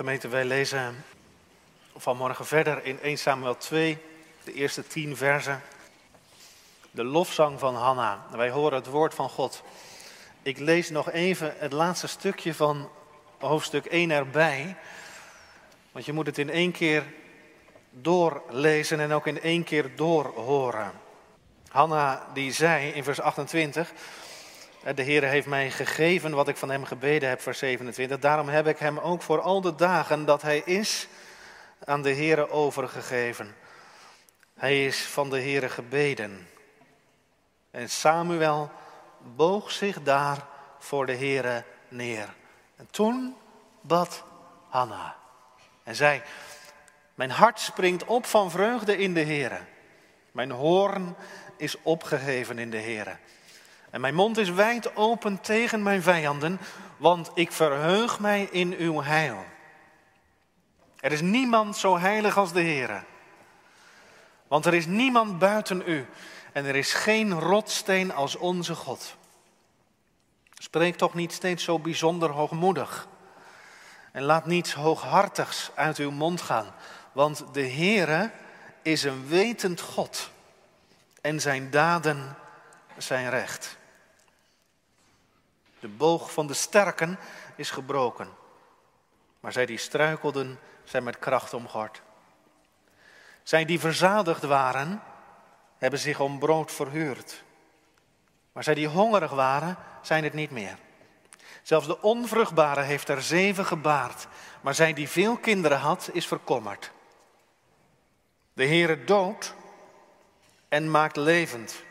Gemeente, wij lezen vanmorgen verder in 1 Samuel 2, de eerste tien versen. De lofzang van Hanna. Wij horen het woord van God. Ik lees nog even het laatste stukje van hoofdstuk 1 erbij. Want je moet het in één keer doorlezen en ook in één keer doorhoren. Hanna die zei in vers 28, de Heer heeft mij gegeven wat ik van hem gebeden heb, vers 27. Daarom heb ik hem ook voor al de dagen dat hij is aan de Heer overgegeven. Hij is van de Heer gebeden. En Samuel boog zich daar voor de Heer neer. En toen bad Hanna en zei, mijn hart springt op van vreugde in de Heer. Mijn hoorn is opgeheven in de Heer. En mijn mond is wijd open tegen mijn vijanden, want ik verheug mij in uw heil. Er is niemand zo heilig als de Heer. Want er is niemand buiten u en er is geen rotsteen als onze God. Spreek toch niet steeds zo bijzonder hoogmoedig. En laat niets hooghartigs uit uw mond gaan. Want de Heere is een wetend God. En zijn daden zijn recht. De boog van de sterken is gebroken. Maar zij die struikelden, zijn met kracht omgord. Zij die verzadigd waren, hebben zich om brood verhuurd. Maar zij die hongerig waren, zijn het niet meer. Zelfs de onvruchtbare heeft er zeven gebaard, maar zij die veel kinderen had, is verkommerd. De Heere doodt en maakt levend.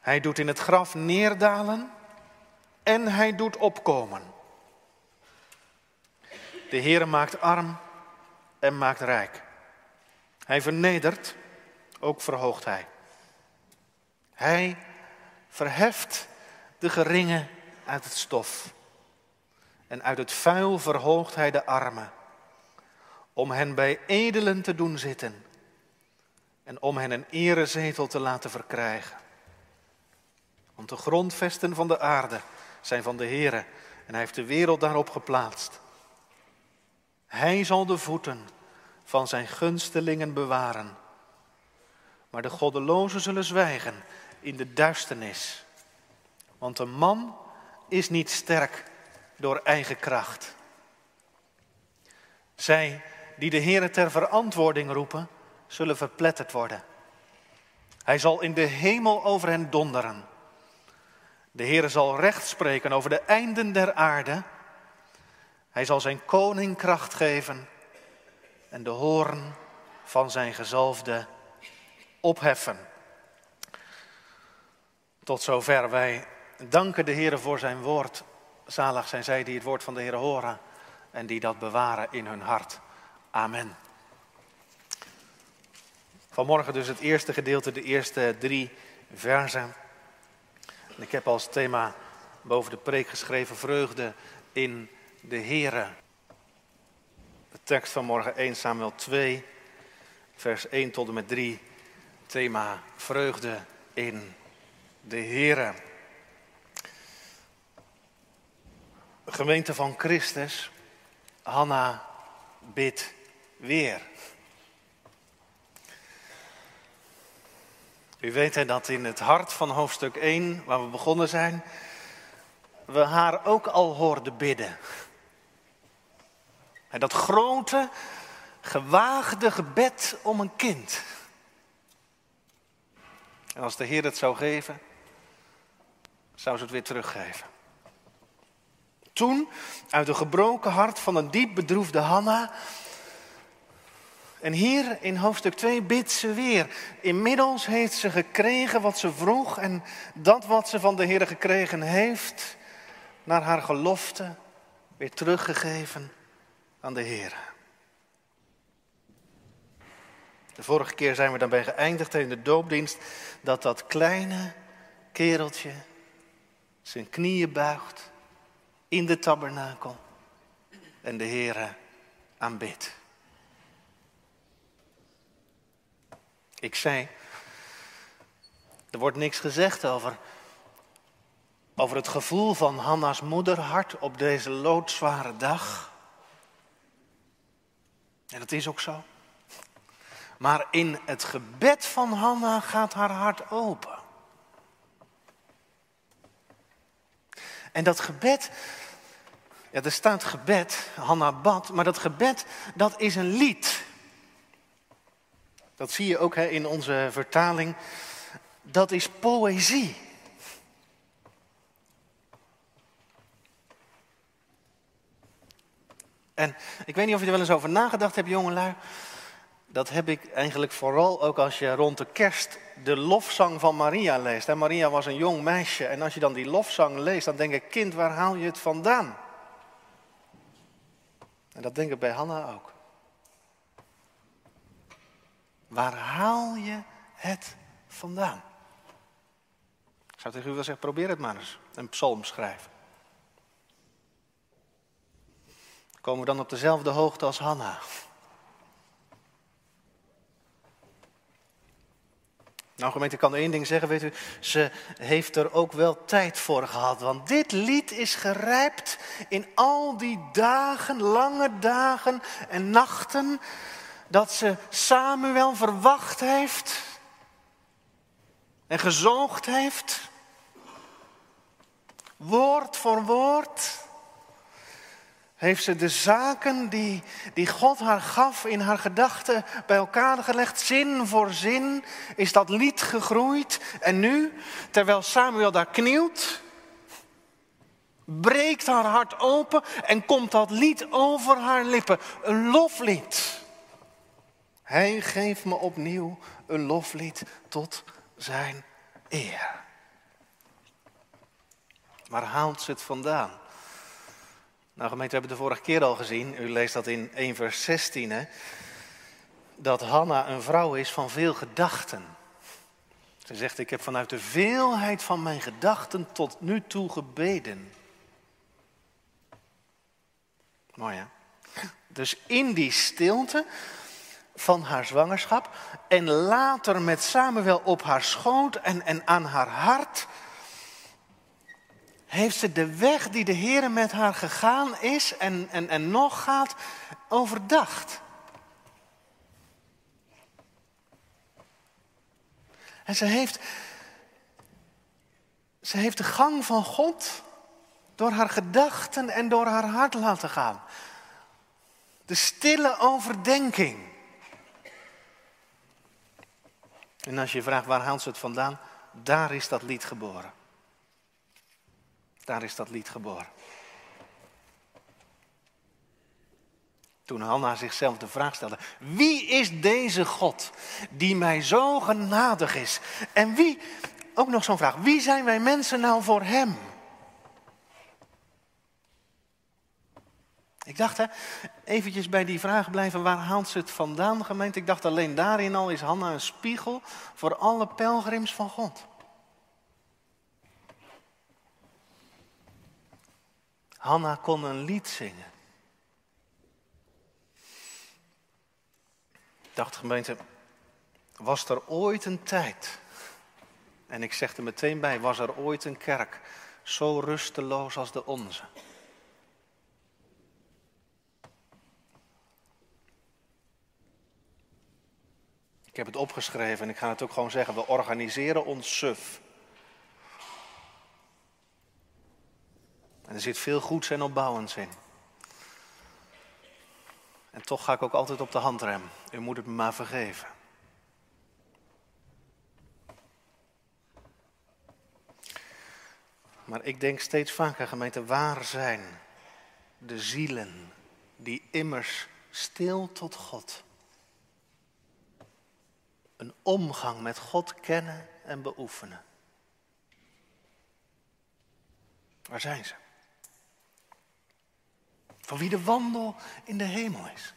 Hij doet in het graf neerdalen en hij doet opkomen. De Heere maakt arm en maakt rijk. Hij vernedert, ook verhoogt hij. Hij verheft de geringe uit het stof. En uit het vuil verhoogt hij de armen, om hen bij edelen te doen zitten en om hen een erezetel te laten verkrijgen. Want de grondvesten van de aarde zijn van de Heere en hij heeft de wereld daarop geplaatst. Hij zal de voeten van zijn gunstelingen bewaren. Maar de goddelozen zullen zwijgen in de duisternis. Want een man is niet sterk door eigen kracht. Zij die de Heere ter verantwoording roepen, zullen verpletterd worden. Hij zal in de hemel over hen donderen. De Heere zal recht spreken over de einden der aarde. Hij zal zijn koning kracht geven en de hoorn van zijn gezalfde opheffen. Tot zover wij danken de Heere voor zijn woord. Zalig zijn zij die het woord van de Heere horen en die dat bewaren in hun hart. Amen. Vanmorgen dus het eerste gedeelte, de eerste drie versen. Ik heb als thema boven de preek geschreven vreugde in de Here. De tekst van morgen 1 Samuel 2, vers 1 tot en met 3. Thema vreugde in de Here. Gemeente van Christus, Hanna bidt weer. U weet dat in het hart van hoofdstuk 1, waar we begonnen zijn, we haar ook al hoorden bidden. En dat grote, gewaagde gebed om een kind. En als de Heer het zou geven, zou ze het weer teruggeven. Toen, uit een gebroken hart van een diep bedroefde Hanna, en hier in hoofdstuk 2 bidt ze weer. Inmiddels heeft ze gekregen wat ze vroeg en dat wat ze van de Heer gekregen heeft, naar haar gelofte, weer teruggegeven aan de Heer. De vorige keer zijn we dan bij geëindigd in de doopdienst dat dat kleine kereltje zijn knieën buigt in de tabernakel en de Heer aanbidt. Ik zei, er wordt niks gezegd over, over het gevoel van Hanna's moederhart op deze loodzware dag. En dat is ook zo. Maar in het gebed van Hanna gaat haar hart open. En dat gebed, ja, er staat gebed, Hanna bad, maar dat gebed, dat is een lied. Dat zie je ook hè, in onze vertaling. Dat is poëzie. En ik weet niet of je er wel eens over nagedacht hebt, jongelui. Dat heb ik eigenlijk vooral ook als je rond de kerst de lofzang van Maria leest. Maria was een jong meisje en als je dan die lofzang leest, dan denk ik, kind, waar haal je het vandaan? En dat denk ik bij Hanna ook. Waar haal je het vandaan? Ik zou tegen u wel zeggen, probeer het maar eens. Een psalm schrijven. Komen we dan op dezelfde hoogte als Hanna? Nou, gemeente, ik kan één ding zeggen, weet u, ze heeft er ook wel tijd voor gehad. Want dit lied is gerijpt in al die dagen, lange dagen en nachten, dat ze Samuel verwacht heeft en gezoogd heeft. Woord voor woord heeft ze de zaken die, die God haar gaf in haar gedachten bij elkaar gelegd. Zin voor zin is dat lied gegroeid. En nu, terwijl Samuel daar knielt, breekt haar hart open en komt dat lied over haar lippen. Een loflied. Hij geeft me opnieuw een loflied tot zijn eer. Waar haalt ze het vandaan? Nou gemeente, we hebben de vorige keer al gezien. U leest dat in 1 vers 16. Hè, dat Hanna een vrouw is van veel gedachten. Ze zegt, ik heb vanuit de veelheid van mijn gedachten tot nu toe gebeden. Mooi hè? Dus in die stilte van haar zwangerschap en later met Samuel op haar schoot en, en aan haar hart heeft ze de weg die de Heer met haar gegaan is en, en, en nog gaat overdacht. En ze heeft, ze heeft de gang van God door haar gedachten en door haar hart laten gaan. De stille overdenking. En als je vraagt waar haalt ze het vandaan, daar is dat lied geboren. Daar is dat lied geboren. Toen Hanna zichzelf de vraag stelde: Wie is deze God die mij zo genadig is? En wie, ook nog zo'n vraag, wie zijn wij mensen nou voor Hem? Ik dacht, hè, eventjes bij die vraag blijven, waar haalt ze het vandaan, gemeente? Ik dacht alleen daarin al is Hanna een spiegel voor alle pelgrims van God. Hanna kon een lied zingen. Ik dacht gemeente, was er ooit een tijd, en ik zeg er meteen bij, was er ooit een kerk zo rusteloos als de onze? Ik heb het opgeschreven en ik ga het ook gewoon zeggen, we organiseren ons suf. En er zit veel goeds en opbouwends in. En toch ga ik ook altijd op de handrem. U moet het me maar vergeven. Maar ik denk steeds vaker, gemeente, waar zijn de zielen die immers stil tot God een omgang met God kennen en beoefenen? Waar zijn ze? Van wie de wandel in de hemel is.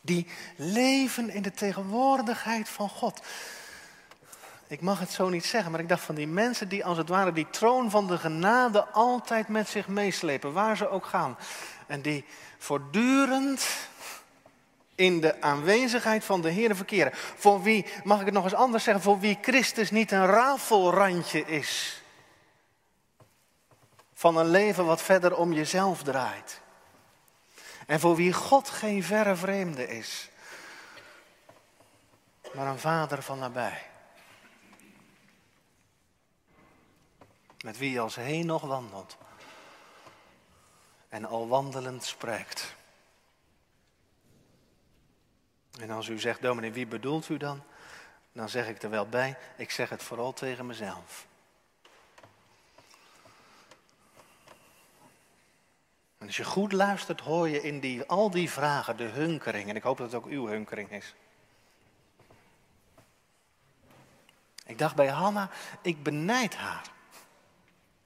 Die leven in de tegenwoordigheid van God. Ik mag het zo niet zeggen, maar ik dacht van die mensen die als het ware die troon van de genade altijd met zich meeslepen, waar ze ook gaan. En die voortdurend in de aanwezigheid van de Heer verkeren. Voor wie, mag ik het nog eens anders zeggen, voor wie Christus niet een rafelrandje is van een leven wat verder om jezelf draait. En voor wie God geen verre vreemde is, maar een vader van nabij. Met wie als heen nog wandelt en al wandelend spreekt. En als u zegt, dominee, wie bedoelt u dan? Dan zeg ik er wel bij, ik zeg het vooral tegen mezelf. En als je goed luistert, hoor je in die, al die vragen de hunkering. En ik hoop dat het ook uw hunkering is. Ik dacht bij Hanna, ik benijd haar.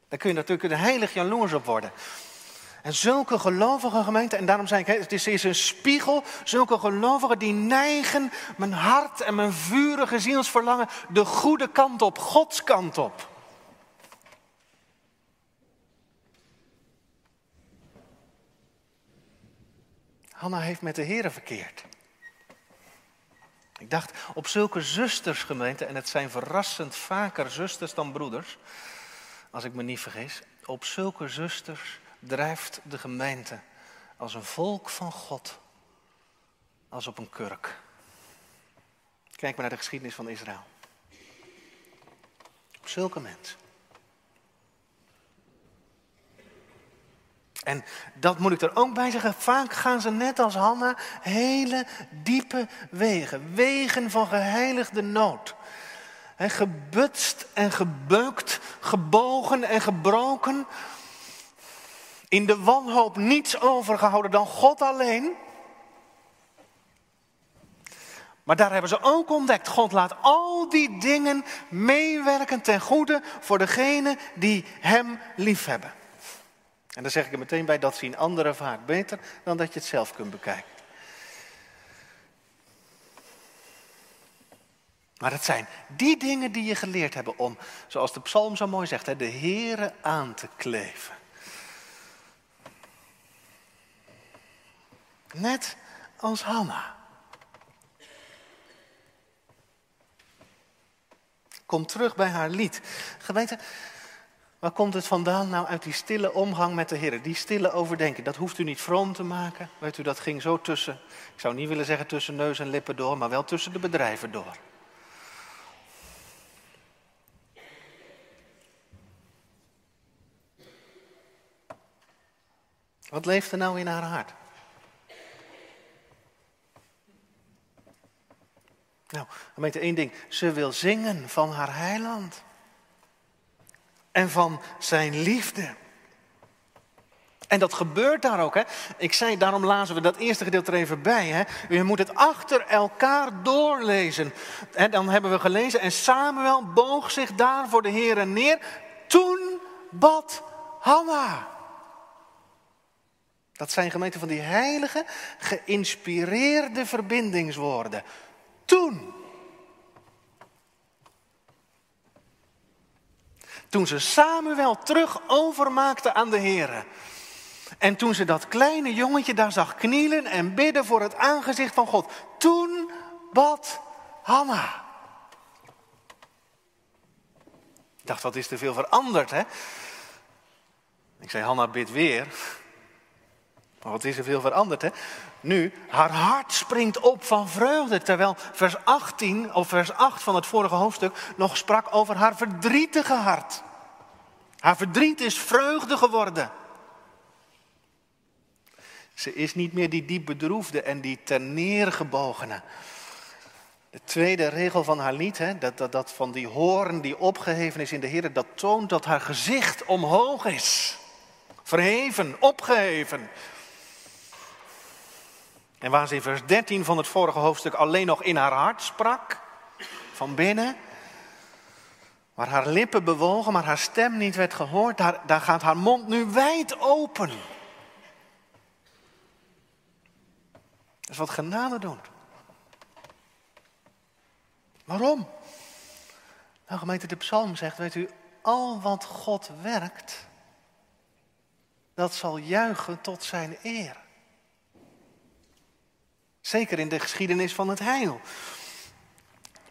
Daar kun je natuurlijk een heilig jaloers op worden. En zulke gelovige gemeenten, en daarom zei ik, het is, een spiegel. Zulke gelovigen die neigen mijn hart en mijn vurige zielsverlangen de goede kant op, Gods kant op. Hanna heeft met de Heren verkeerd. Ik dacht op zulke zustersgemeenten, en het zijn verrassend vaker zusters dan broeders, als ik me niet vergis. Op zulke zusters drijft de gemeente als een volk van God, als op een kurk. Kijk maar naar de geschiedenis van Israël. Op zulke mensen. En dat moet ik er ook bij zeggen. Vaak gaan ze net als Hanna hele diepe wegen. Wegen van geheiligde nood. Gebutst en gebeukt, gebogen en gebroken. In de wanhoop niets overgehouden dan God alleen. Maar daar hebben ze ook ontdekt. God laat al die dingen meewerken ten goede voor degenen die Hem liefhebben. En dan zeg ik er meteen bij, dat zien anderen vaak beter dan dat je het zelf kunt bekijken. Maar het zijn die dingen die je geleerd hebben om, zoals de psalm zo mooi zegt, de Here aan te kleven. Net als Hanna. Kom terug bij haar lied. Gemeente, Waar komt het vandaan? Nou, uit die stille omgang met de Heer. Die stille overdenken. Dat hoeft u niet vroom te maken. Weet u, dat ging zo tussen, ik zou niet willen zeggen tussen neus en lippen door, maar wel tussen de bedrijven door. Wat leeft er nou in haar hart? Nou, gemeente één ding. Ze wil zingen van haar heiland en van zijn liefde. En dat gebeurt daar ook. Hè? Ik zei, daarom lazen we dat eerste gedeelte er even bij. Hè? Je moet het achter elkaar doorlezen. En dan hebben we gelezen, en Samuel boog zich daar voor de Heer neer. Toen bad Hanna. Dat zijn gemeenten van die heilige, geïnspireerde verbindingswoorden. Toen. Toen ze Samuel terug overmaakte aan de Heer. En toen ze dat kleine jongetje daar zag knielen en bidden voor het aangezicht van God. Toen bad Hanna. Ik dacht, wat is er veel veranderd, hè? Ik zei, Hanna bid weer. Maar wat is er veel veranderd, hè? Nu, haar hart springt op van vreugde, terwijl vers 18 of vers 8 van het vorige hoofdstuk nog sprak over haar verdrietige hart. Haar verdriet is vreugde geworden. Ze is niet meer die diep bedroefde en die ten neergebogene. De tweede regel van haar lied, hè, dat, dat, dat van die hoorn die opgeheven is in de Heer, dat toont dat haar gezicht omhoog is. Verheven, opgeheven. En waar ze in vers 13 van het vorige hoofdstuk alleen nog in haar hart sprak, van binnen, waar haar lippen bewogen, maar haar stem niet werd gehoord, daar, daar gaat haar mond nu wijd open. Dat is wat genade doet. Waarom? Nou, gemeente de psalm zegt, weet u, al wat God werkt, dat zal juichen tot zijn eer. Zeker in de geschiedenis van het heil.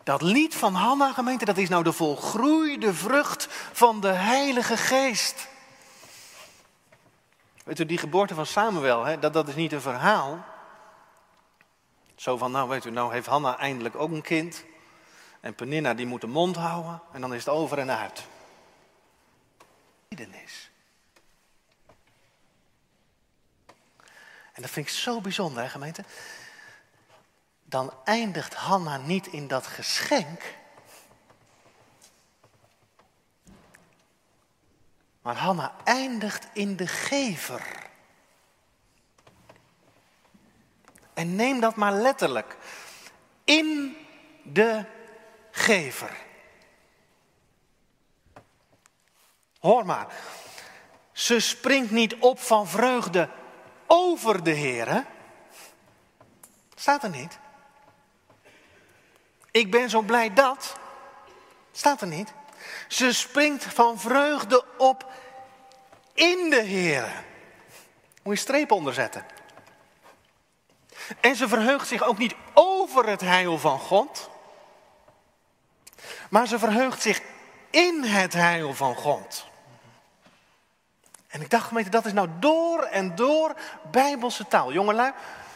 Dat lied van Hanna, gemeente, dat is nou de volgroeide vrucht van de Heilige Geest. Weet u, die geboorte van Samuel, hè, dat, dat is niet een verhaal. Zo van, nou weet u, nou heeft Hanna eindelijk ook een kind. En Peninna die moet de mond houden en dan is het over en uit. Geschiedenis. En dat vind ik zo bijzonder, hè, gemeente. Dan eindigt Hanna niet in dat geschenk. Maar Hanna eindigt in de gever. En neem dat maar letterlijk. In de gever. Hoor maar. Ze springt niet op van vreugde over de Heer. Staat er niet. Ik ben zo blij dat. Staat er niet. Ze springt van vreugde op in de Heer. Moet je streep onderzetten. En ze verheugt zich ook niet over het heil van God. Maar ze verheugt zich in het heil van God. En ik dacht, gemeente, dat is nou door en door bijbelse taal. Jongelui,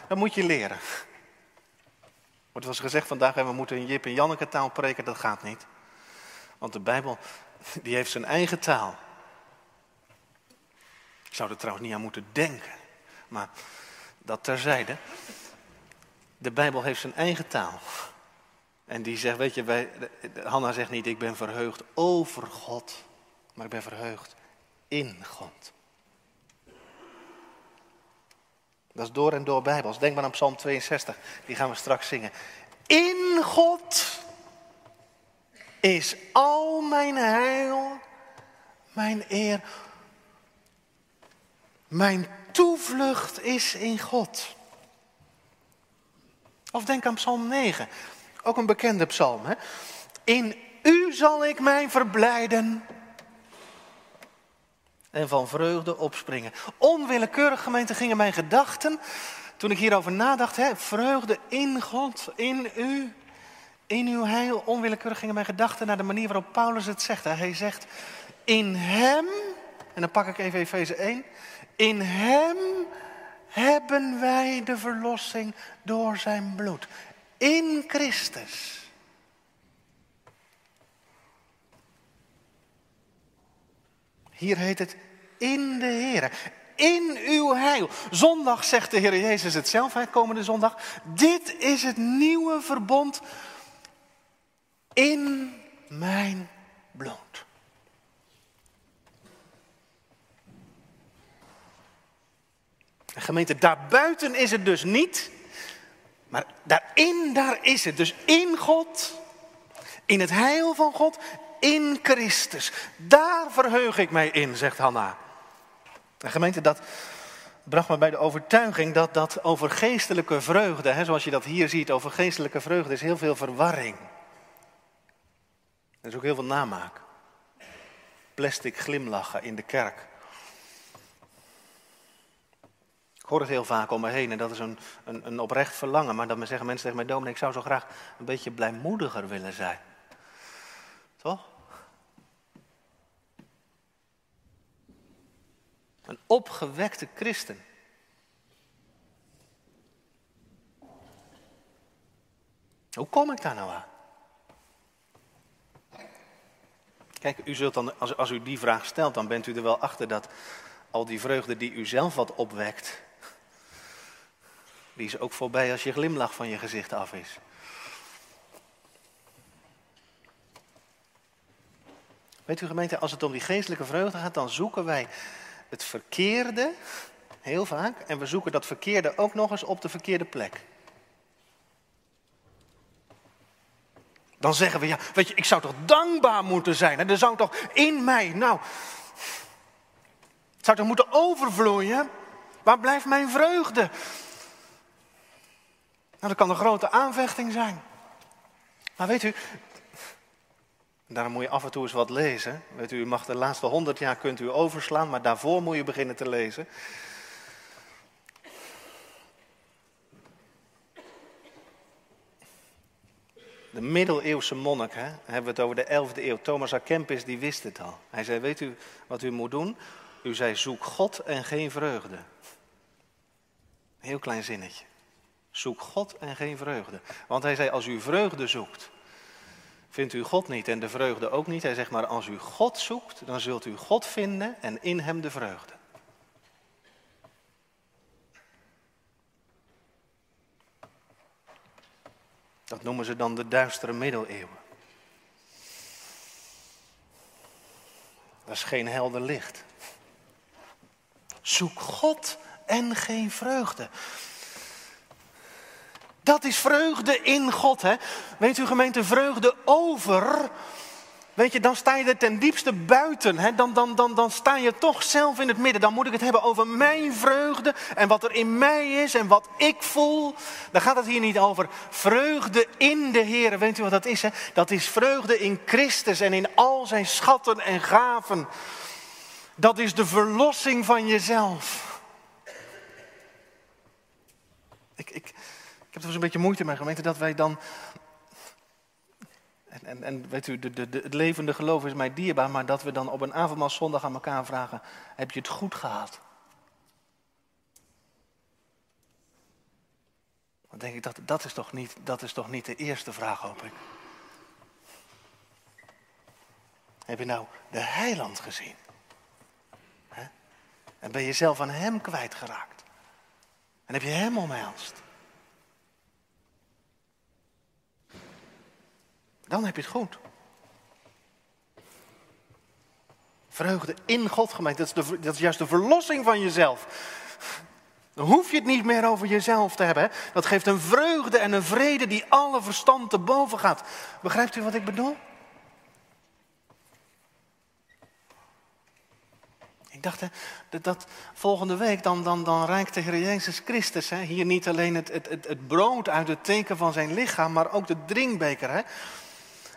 dat moet je leren. Wordt was gezegd vandaag, we moeten in Jip en Janneke taal preken, dat gaat niet. Want de Bijbel, die heeft zijn eigen taal. Ik zou er trouwens niet aan moeten denken. Maar dat terzijde. De Bijbel heeft zijn eigen taal. En die zegt, weet je, wij, Hanna zegt niet, ik ben verheugd over God. Maar ik ben verheugd in God. Dat is door en door Bijbels. Denk maar aan Psalm 62, die gaan we straks zingen. In God is al mijn heil, mijn eer. Mijn toevlucht is in God. Of denk aan Psalm 9, ook een bekende psalm. Hè? In u zal ik mij verblijden en van vreugde opspringen. Onwillekeurig, gemeente, gingen mijn gedachten, toen ik hierover nadacht, hè, vreugde in God, in u, in uw heil. Onwillekeurig gingen mijn gedachten naar de manier waarop Paulus het zegt. Hij zegt, in hem, en dan pak ik even Efeze 1, in hem hebben wij de verlossing door zijn bloed. In Christus. Hier heet het in de Heer. In uw heil. Zondag zegt de Heer Jezus het zelf, hè, komende zondag. Dit is het nieuwe verbond in mijn bloed. Gemeente, daarbuiten is het dus niet. Maar daarin, daar is het. Dus in God, in het heil van God, in Christus. Daar verheug ik mij in, zegt Hanna. En gemeente, dat bracht me bij de overtuiging dat, dat over geestelijke vreugde, hè, zoals je dat hier ziet, over geestelijke vreugde is heel veel verwarring. Er is ook heel veel namaak. Plastic glimlachen in de kerk. Ik hoor het heel vaak om me heen en dat is een, een, een oprecht verlangen. Maar dan zeggen mensen tegen mij, dominee, ik zou zo graag een beetje blijmoediger willen zijn. Toch? Een opgewekte christen. Hoe kom ik daar nou aan? Kijk, u zult dan, als, als u die vraag stelt, dan bent u er wel achter dat al die vreugde die u zelf wat opwekt, die is ook voorbij als je glimlach van je gezicht af is. Weet u gemeente, als het om die geestelijke vreugde gaat, dan zoeken wij het verkeerde, heel vaak, en we zoeken dat verkeerde ook nog eens op de verkeerde plek. Dan zeggen we, ja, weet je, ik zou toch dankbaar moeten zijn. Er zou toch in mij, nou, het zou toch moeten overvloeien. Waar blijft mijn vreugde? Nou, dat kan een grote aanvechting zijn. Maar weet u, daarom moet je af en toe eens wat lezen. Weet u, mag de laatste honderd jaar kunt u overslaan, maar daarvoor moet je beginnen te lezen. De middeleeuwse monnik, hebben we het over de 11e eeuw. Thomas à Kempis, die wist het al. Hij zei, weet u wat u moet doen? U zei zoek God en geen vreugde. Heel klein zinnetje. Zoek God en geen vreugde. Want hij zei, als u vreugde zoekt, vindt u God niet en de vreugde ook niet. Hij zegt maar, als u God zoekt, dan zult u God vinden en in hem de vreugde. Dat noemen ze dan de duistere middeleeuwen. Dat is geen helder licht. Zoek God en geen vreugde. Dat is vreugde in God. Hè? Weet u gemeente, vreugde over. Weet je, dan sta je er ten diepste buiten. Hè? Dan, dan, dan, dan sta je toch zelf in het midden. Dan moet ik het hebben over mijn vreugde en wat er in mij is en wat ik voel. Dan gaat het hier niet over vreugde in de Heer. Weet u wat dat is? Hè? Dat is vreugde in Christus en in al zijn schatten en gaven. Dat is de verlossing van jezelf. Ik, ik, heb er dus een beetje moeite mee, gemeente, dat wij dan. En, en, en weet u, de, de, het levende geloof is mij dierbaar, maar dat we dan op een avondmaalszondag aan elkaar vragen: Heb je het goed gehad? Dan denk ik, dat, dat, is toch niet, dat is toch niet de eerste vraag, hoop ik. Heb je nou de heiland gezien? En ben je zelf aan hem kwijtgeraakt? En heb je hem omhelst? Dan heb je het goed. Vreugde in God gemeend, dat is, dat is juist de verlossing van jezelf. Dan hoef je het niet meer over jezelf te hebben. Hè? Dat geeft een vreugde en een vrede die alle verstand te boven gaat. Begrijpt u wat ik bedoel? Ik dacht, hè, dat, volgende week dan, dan, dan reikt de Jezus Christus hè, hier niet alleen het, het, het, het brood uit het teken van zijn lichaam, maar ook de drinkbeker. Hè?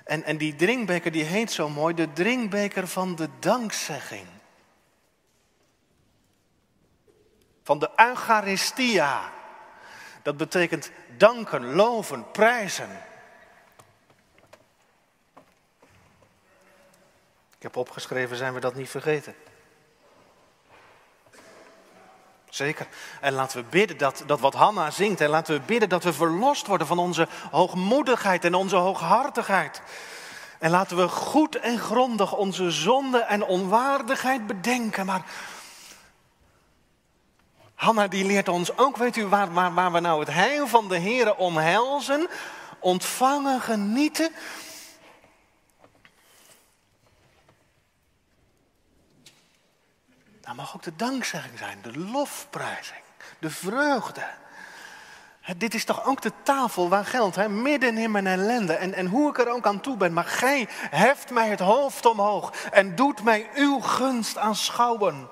En, en die drinkbeker die heet zo mooi de drinkbeker van de dankzegging. Van de Eucharistia. Dat betekent danken, loven, prijzen. Ik heb opgeschreven, zijn we dat niet vergeten? Zeker. En laten we bidden dat, dat wat Hanna zingt. En laten we bidden dat we verlost worden van onze hoogmoedigheid en onze hooghartigheid. En laten we goed en grondig onze zonde en onwaardigheid bedenken. Maar Hanna die leert ons ook, weet u, waar, waar, waar we nou het heil van de Here omhelzen, ontvangen, genieten. Dat mag ook de dankzegging zijn, de lofprijzing, de vreugde. dit is toch ook de tafel waar geldt, hè? midden in mijn ellende. En, en hoe ik er ook aan toe ben. Maar gij heft mij het hoofd omhoog en doet mij uw gunst aanschouwen.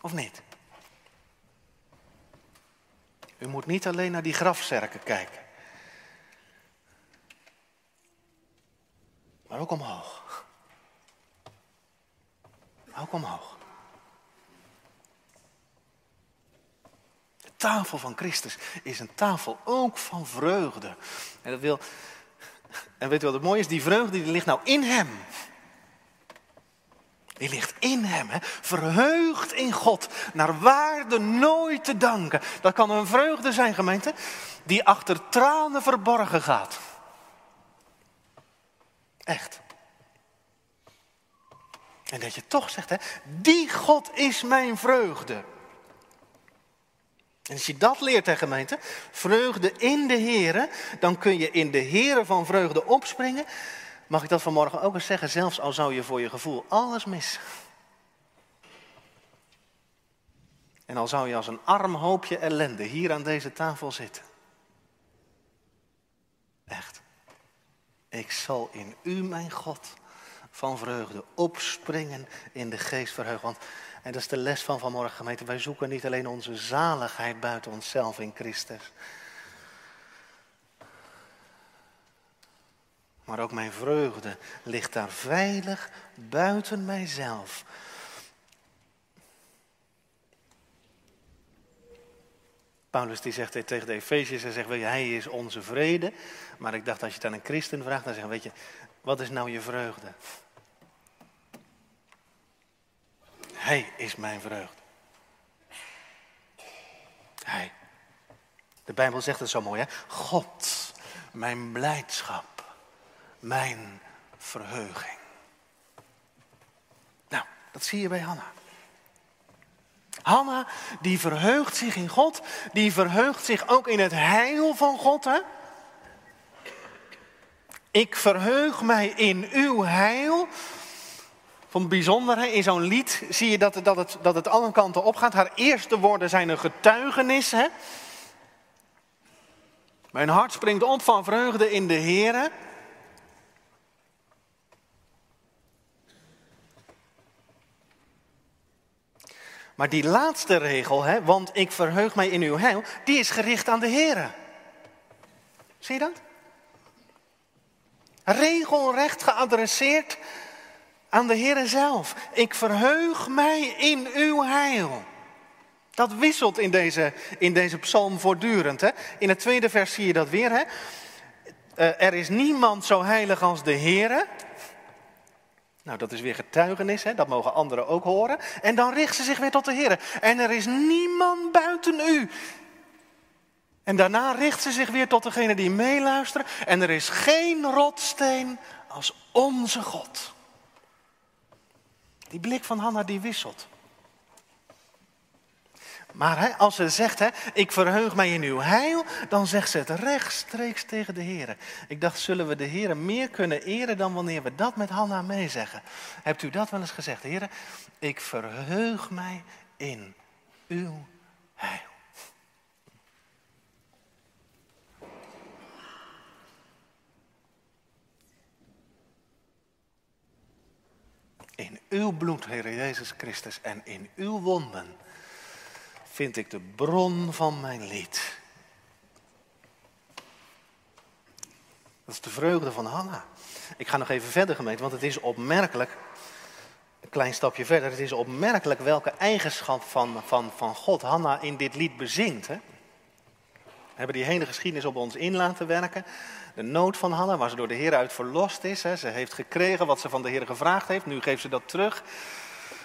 Of niet? U moet niet alleen naar die grafzerken kijken. Maar ook omhoog. Ook omhoog. Tafel van Christus is een tafel ook van vreugde. En, dat wil, en weet u wat het mooie is? Die vreugde die ligt nou in hem. Die ligt in hem, hè? verheugd in God, naar waarde nooit te danken. Dat kan een vreugde zijn, gemeente, die achter tranen verborgen gaat. Echt. En dat je toch zegt, hè, die God is mijn vreugde. En als je dat leert, hè gemeente, vreugde in de Here, dan kun je in de Here van vreugde opspringen. Mag ik dat vanmorgen ook eens zeggen, zelfs al zou je voor je gevoel alles mis. En al zou je als een arm hoopje ellende hier aan deze tafel zitten. Echt. Ik zal in u, mijn God, van vreugde opspringen in de geest verheugen. Want en dat is de les van vanmorgen, gemeente. Wij zoeken niet alleen onze zaligheid buiten onszelf in Christus. Maar ook mijn vreugde ligt daar veilig buiten mijzelf. Paulus die zegt tegen de Efeziërs, hij zegt, hij is onze vrede. Maar ik dacht, als je het aan een christen vraagt, dan zeg weet je, wat is nou je vreugde? Hij is mijn vreugde. Hij. De Bijbel zegt het zo mooi, hè? God, mijn blijdschap, mijn verheuging. Nou, dat zie je bij Hanna. Hanna, die verheugt zich in God, die verheugt zich ook in het heil van God. Hè? Ik verheug mij in uw heil. Van bijzonder, hè? in zo'n lied zie je dat, dat, het, dat het alle kanten opgaat. Haar eerste woorden zijn een getuigenis. Hè? Mijn hart springt op van vreugde in de Heer. Maar die laatste regel, hè, want ik verheug mij in uw heil, die is gericht aan de Heer. Zie je dat? Regelrecht geadresseerd aan de Heer zelf. Ik verheug mij in uw heil. Dat wisselt in deze, in deze psalm voortdurend. Hè? In het tweede vers zie je dat weer. Hè? Uh, er is niemand zo heilig als de Heer. Nou, dat is weer getuigenis, hè? dat mogen anderen ook horen. En dan richt ze zich weer tot de Heer. En er is niemand buiten u. En daarna richt ze zich weer tot degene die meeluisteren. En er is geen rotsteen als onze God. Die blik van Hanna die wisselt. Maar hè, als ze zegt, hè, ik verheug mij in uw heil, dan zegt ze het rechtstreeks tegen de Heer. Ik dacht, zullen we de Heer meer kunnen eren dan wanneer we dat met Hanna meezeggen? Hebt u dat wel eens gezegd, Heer? Ik verheug mij in uw heil. In uw bloed, Heer Jezus Christus, en in uw wonden vind ik de bron van mijn lied. Dat is de vreugde van Hanna. Ik ga nog even verder gemeente, want het is opmerkelijk. Een klein stapje verder. Het is opmerkelijk welke eigenschap van, van, van God Hanna in dit lied bezingt. Hè? Hebben die hele geschiedenis op ons in laten werken. De nood van Hanna, waar ze door de Heer uit verlost is. Hè? Ze heeft gekregen wat ze van de Heer gevraagd heeft. Nu geeft ze dat terug.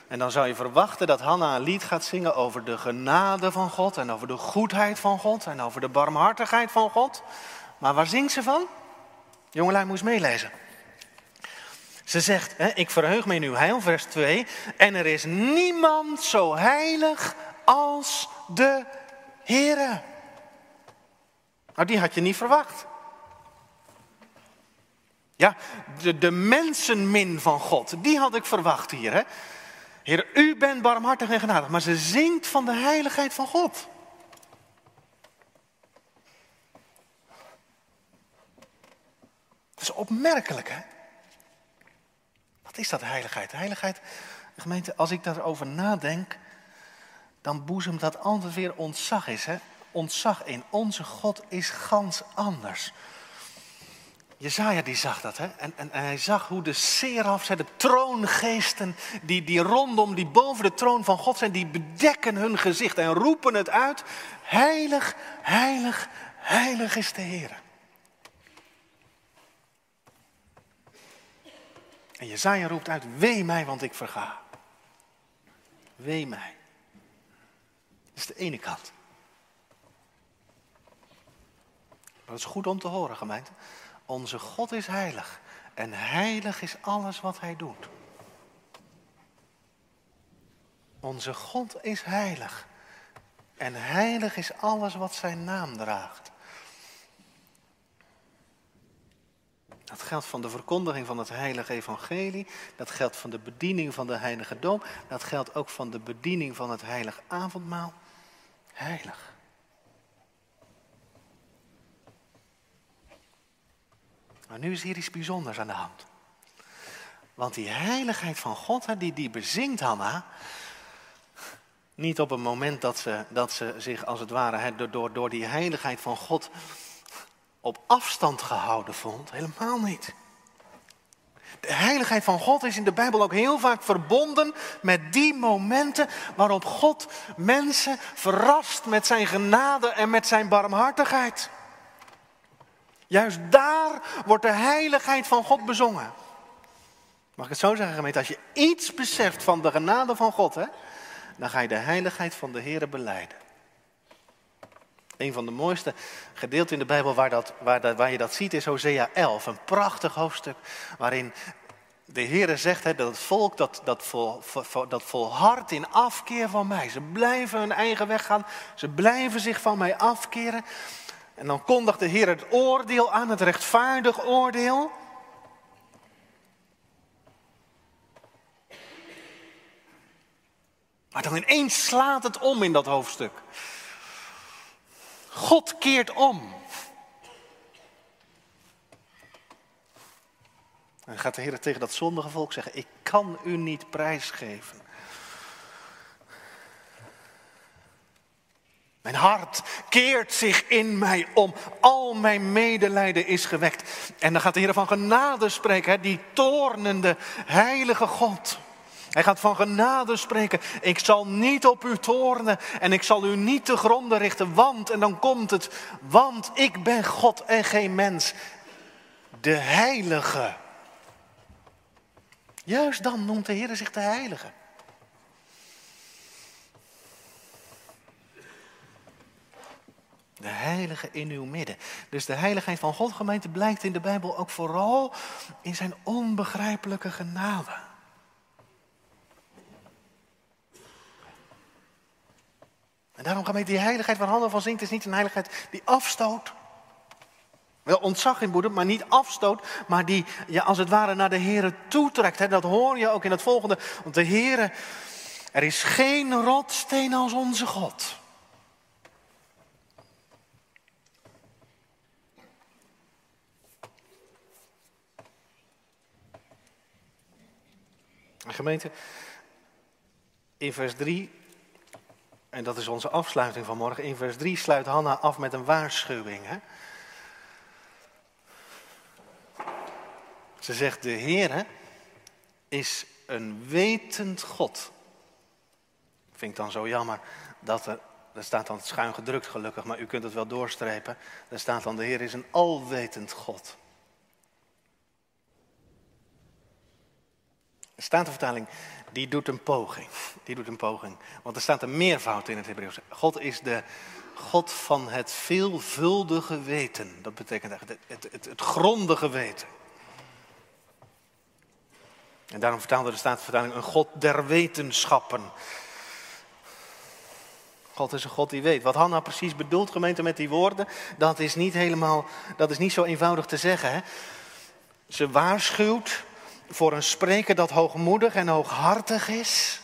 En dan zou je verwachten dat Hanna een lied gaat zingen over de genade van God en over de goedheid van God en over de barmhartigheid van God. Maar waar zingt ze van? Jongelui, moest meelezen. Ze zegt, hè, ik verheug me in uw heil, vers 2. En er is niemand zo heilig als de Heere. Nou, die had je niet verwacht. Ja, de, de mensenmin van God, die had ik verwacht hier. Hè? Heer, u bent barmhartig en genadig, maar ze zingt van de heiligheid van God. Dat is opmerkelijk, hè? Wat is dat heiligheid? Heiligheid, gemeente, als ik daarover nadenk, dan boezemt dat altijd weer ontzag is, hè? Ontzag in. Onze God is gans anders. Jezaja die zag dat, hè? En, en, hij zag hoe de serafs, de troongeesten, die, die rondom, die boven de troon van God zijn, die bedekken hun gezicht en roepen het uit. Heilig, heilig, heilig is de Heer. En Jezaja roept uit, wee mij, want ik verga. Wee mij. Dat is de ene kant. Maar dat is goed om te horen, gemeente. Onze God is heilig en heilig is alles wat Hij doet. Onze God is heilig en heilig is alles wat Zijn naam draagt. Dat geldt van de verkondiging van het heilige evangelie. Dat geldt van de bediening van de heilige doop. Dat geldt ook van de bediening van het heilig avondmaal. Heilig. Maar nu is hier iets bijzonders aan de hand. Want die heiligheid van God, die, die bezingt Hanna. Niet op een moment dat ze, dat ze zich als het ware door, door die heiligheid van God op afstand gehouden vond. Helemaal niet. De heiligheid van God is in de Bijbel ook heel vaak verbonden met die momenten waarop God mensen verrast met zijn genade en met zijn barmhartigheid. Juist daar wordt de heiligheid van God bezongen. Mag ik het zo zeggen, gemeente? Als je iets beseft van de genade van God, hè, dan ga je de heiligheid van de Heer beleiden. Een van de mooiste gedeelten in de Bijbel waar, dat, waar, dat, waar je dat ziet is Hosea 11. Een prachtig hoofdstuk waarin de Heer zegt hè, dat het volk dat, dat, dat volhardt in afkeer van mij. Ze blijven hun eigen weg gaan. Ze blijven zich van mij afkeren. En dan kondigt de Heer het oordeel aan, het rechtvaardig oordeel. Maar dan ineens slaat het om in dat hoofdstuk. God keert om. En gaat de Heer tegen dat zondige volk zeggen: Ik kan u niet prijsgeven. Mijn hart keert zich in mij om. Al mijn medelijden is gewekt. En dan gaat de Heer van genade spreken, die toornende, heilige God. Hij gaat van genade spreken. Ik zal niet op u toornen en ik zal u niet te gronden richten. Want, en dan komt het, want ik ben God en geen mens. De heilige. Juist dan noemt de Heer zich de heilige. De heilige in uw midden. Dus de heiligheid van God, gemeente, blijkt in de Bijbel ook vooral in zijn onbegrijpelijke genade. En daarom gemeente, die heiligheid waar Hanna van zingt, is niet een heiligheid die afstoot. Wel ontzag in boedem, maar niet afstoot, maar die ja, als het ware naar de Here toetrekt. Hè? Dat hoor je ook in het volgende. Want de Here, er is geen rotsteen als onze God. Gemeente, in vers 3, en dat is onze afsluiting van morgen, in vers 3 sluit Hanna af met een waarschuwing. Hè? Ze zegt, de Heer is een wetend God. Vind ik dan zo jammer dat er, er staat dan schuin gedrukt gelukkig, maar u kunt het wel doorstrepen. Er staat dan, de Heer is een alwetend God. De Statenvertaling, die doet een poging. Die doet een poging. Want er staat een meervoud in het Hebreeuws. God is de God van het veelvuldige weten. Dat betekent eigenlijk het, het, het, grondige weten. En daarom vertaalde de Statenvertaling een God der wetenschappen. God is een God die weet. Wat Hanna precies bedoelt, gemeente, met die woorden, dat is niet helemaal, dat is niet zo eenvoudig te zeggen. Hè? Ze waarschuwt voor een spreker dat hoogmoedig en hooghartig is.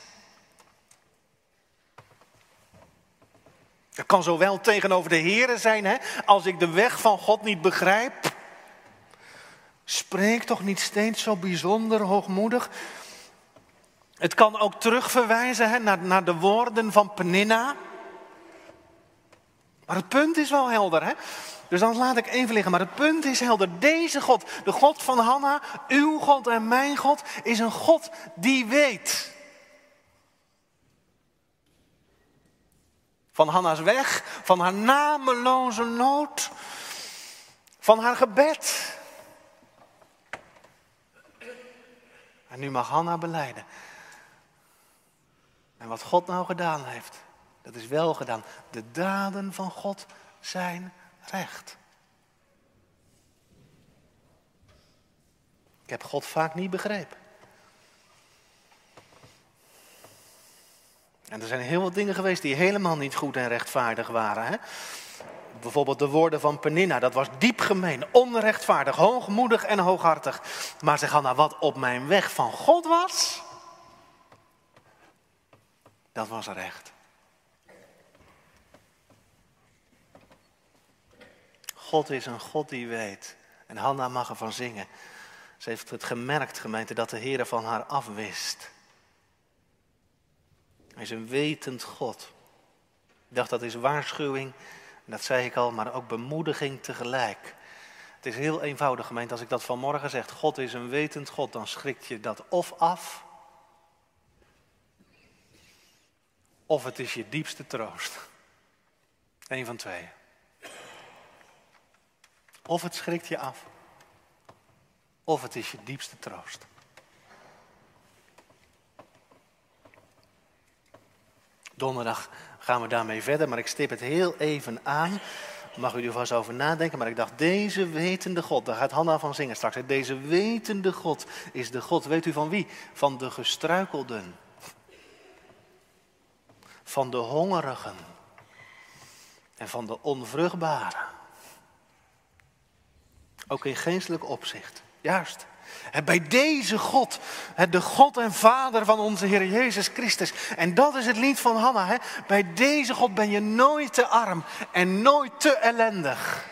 Dat kan zowel tegenover de Here zijn, hè, als ik de weg van God niet begrijp. Spreek toch niet steeds zo bijzonder hoogmoedig. Het kan ook terugverwijzen hè, naar, naar de woorden van Peninna. Maar het punt is wel helder, hè? Dus dan laat ik even liggen. Maar het punt is helder. Deze God, de God van Hanna, uw God en mijn God, is een God die weet. Van Hanna's weg, van haar nameloze nood, van haar gebed. En nu mag Hanna beleiden. En wat God nou gedaan heeft, dat is wel gedaan. De daden van God zijn recht. Ik heb God vaak niet begrepen. En er zijn heel wat dingen geweest die helemaal niet goed en rechtvaardig waren. Hè? Bijvoorbeeld de woorden van Peninna, dat was diep gemeen, onrechtvaardig, hoogmoedig en hooghartig. Maar ze gaan naar wat op mijn weg van God was, dat was recht. God is een God die weet. En Hanna mag ervan zingen. Ze heeft het gemerkt, gemeente, dat de Heer van haar afwist. Hij is een wetend God. Ik dacht dat is waarschuwing, dat zei ik al, maar ook bemoediging tegelijk. Het is heel eenvoudig, gemeente, als ik dat vanmorgen zeg, God is een wetend God, dan schrikt je dat of af, of het is je diepste troost. Eén van twee. Of het schrikt je af. Of het is je diepste troost. Donderdag gaan we daarmee verder, maar ik stip het heel even aan. Mag u er vast over nadenken, maar ik dacht, deze wetende God, daar gaat Hanna van zingen straks. Deze wetende God is de God, weet u van wie? Van de gestruikelden. Van de hongerigen. En van de onvruchtbaren. Ook in geestelijk opzicht. Juist. Bij deze God, de God en Vader van onze Heer Jezus Christus. En dat is het lied van Hanna. Bij deze God ben je nooit te arm en nooit te ellendig.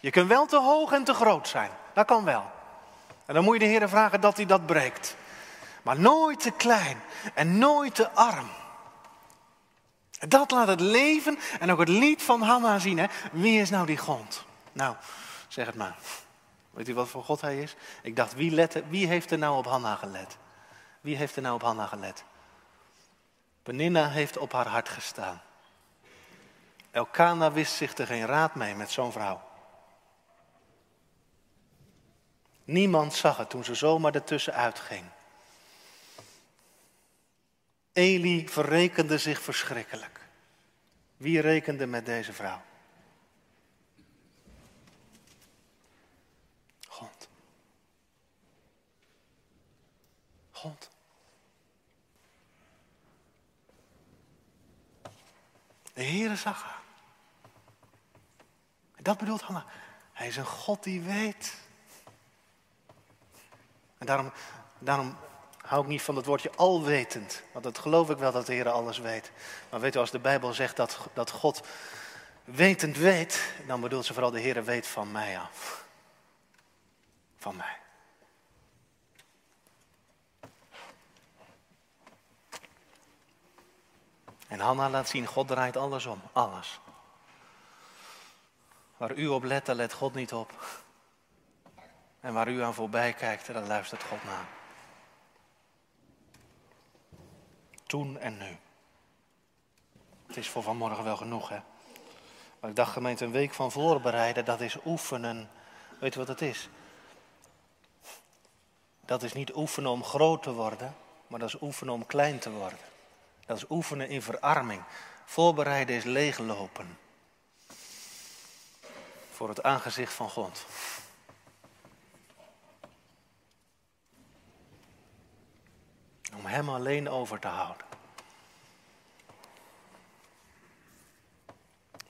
Je kunt wel te hoog en te groot zijn. Dat kan wel. En dan moet je de Heer vragen dat hij dat breekt. Maar nooit te klein en nooit te arm. Dat laat het leven en ook het lied van Hanna zien. Hè? Wie is nou die God? Nou, zeg het maar. Weet u wat voor God hij is? Ik dacht, wie, lette, wie heeft er nou op Hanna gelet? Wie heeft er nou op Hanna gelet? Peninna heeft op haar hart gestaan. Elkana wist zich er geen raad mee met zo'n vrouw. Niemand zag het toen ze zomaar ertussen uitging. Eli verrekende zich verschrikkelijk. Wie rekende met deze vrouw? God. God. De Heere zag haar. Dat bedoelt Hanna. Hij is een God die weet. En daarom, daarom hou ik niet van het woordje alwetend. Want dat geloof ik wel dat de Heer alles weet. Maar weet u, als de Bijbel zegt dat, dat God wetend weet, dan bedoelt ze vooral de Heer weet van mij af. Van mij. En Hanna laat zien, God draait alles om, alles. Waar u op let, daar let God niet op. En waar u aan voorbij kijkt, daar luistert God naar. Toen en nu. Het is voor vanmorgen wel genoeg, hè? Maar ik dacht, gemeente, een week van voorbereiden, dat is oefenen. Weet je wat het is? Dat is niet oefenen om groot te worden, maar dat is oefenen om klein te worden. Dat is oefenen in verarming. Voorbereiden is leeglopen. Voor het aangezicht van God. Om Hem alleen over te houden.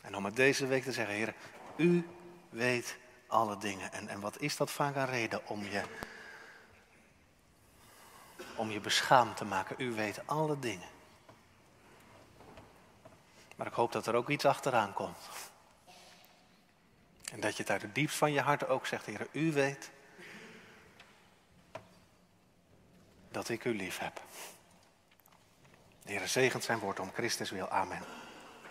En om het deze week te zeggen, Heer, U weet alle dingen. En, en wat is dat vaak een reden om je, om je beschaamd te maken? U weet alle dingen. Maar ik hoop dat er ook iets achteraan komt. En dat je het uit het diepst van je hart ook zegt, Heer, U weet dat ik u lief heb. De Heer zegent zijn woord om Christus wil. Amen.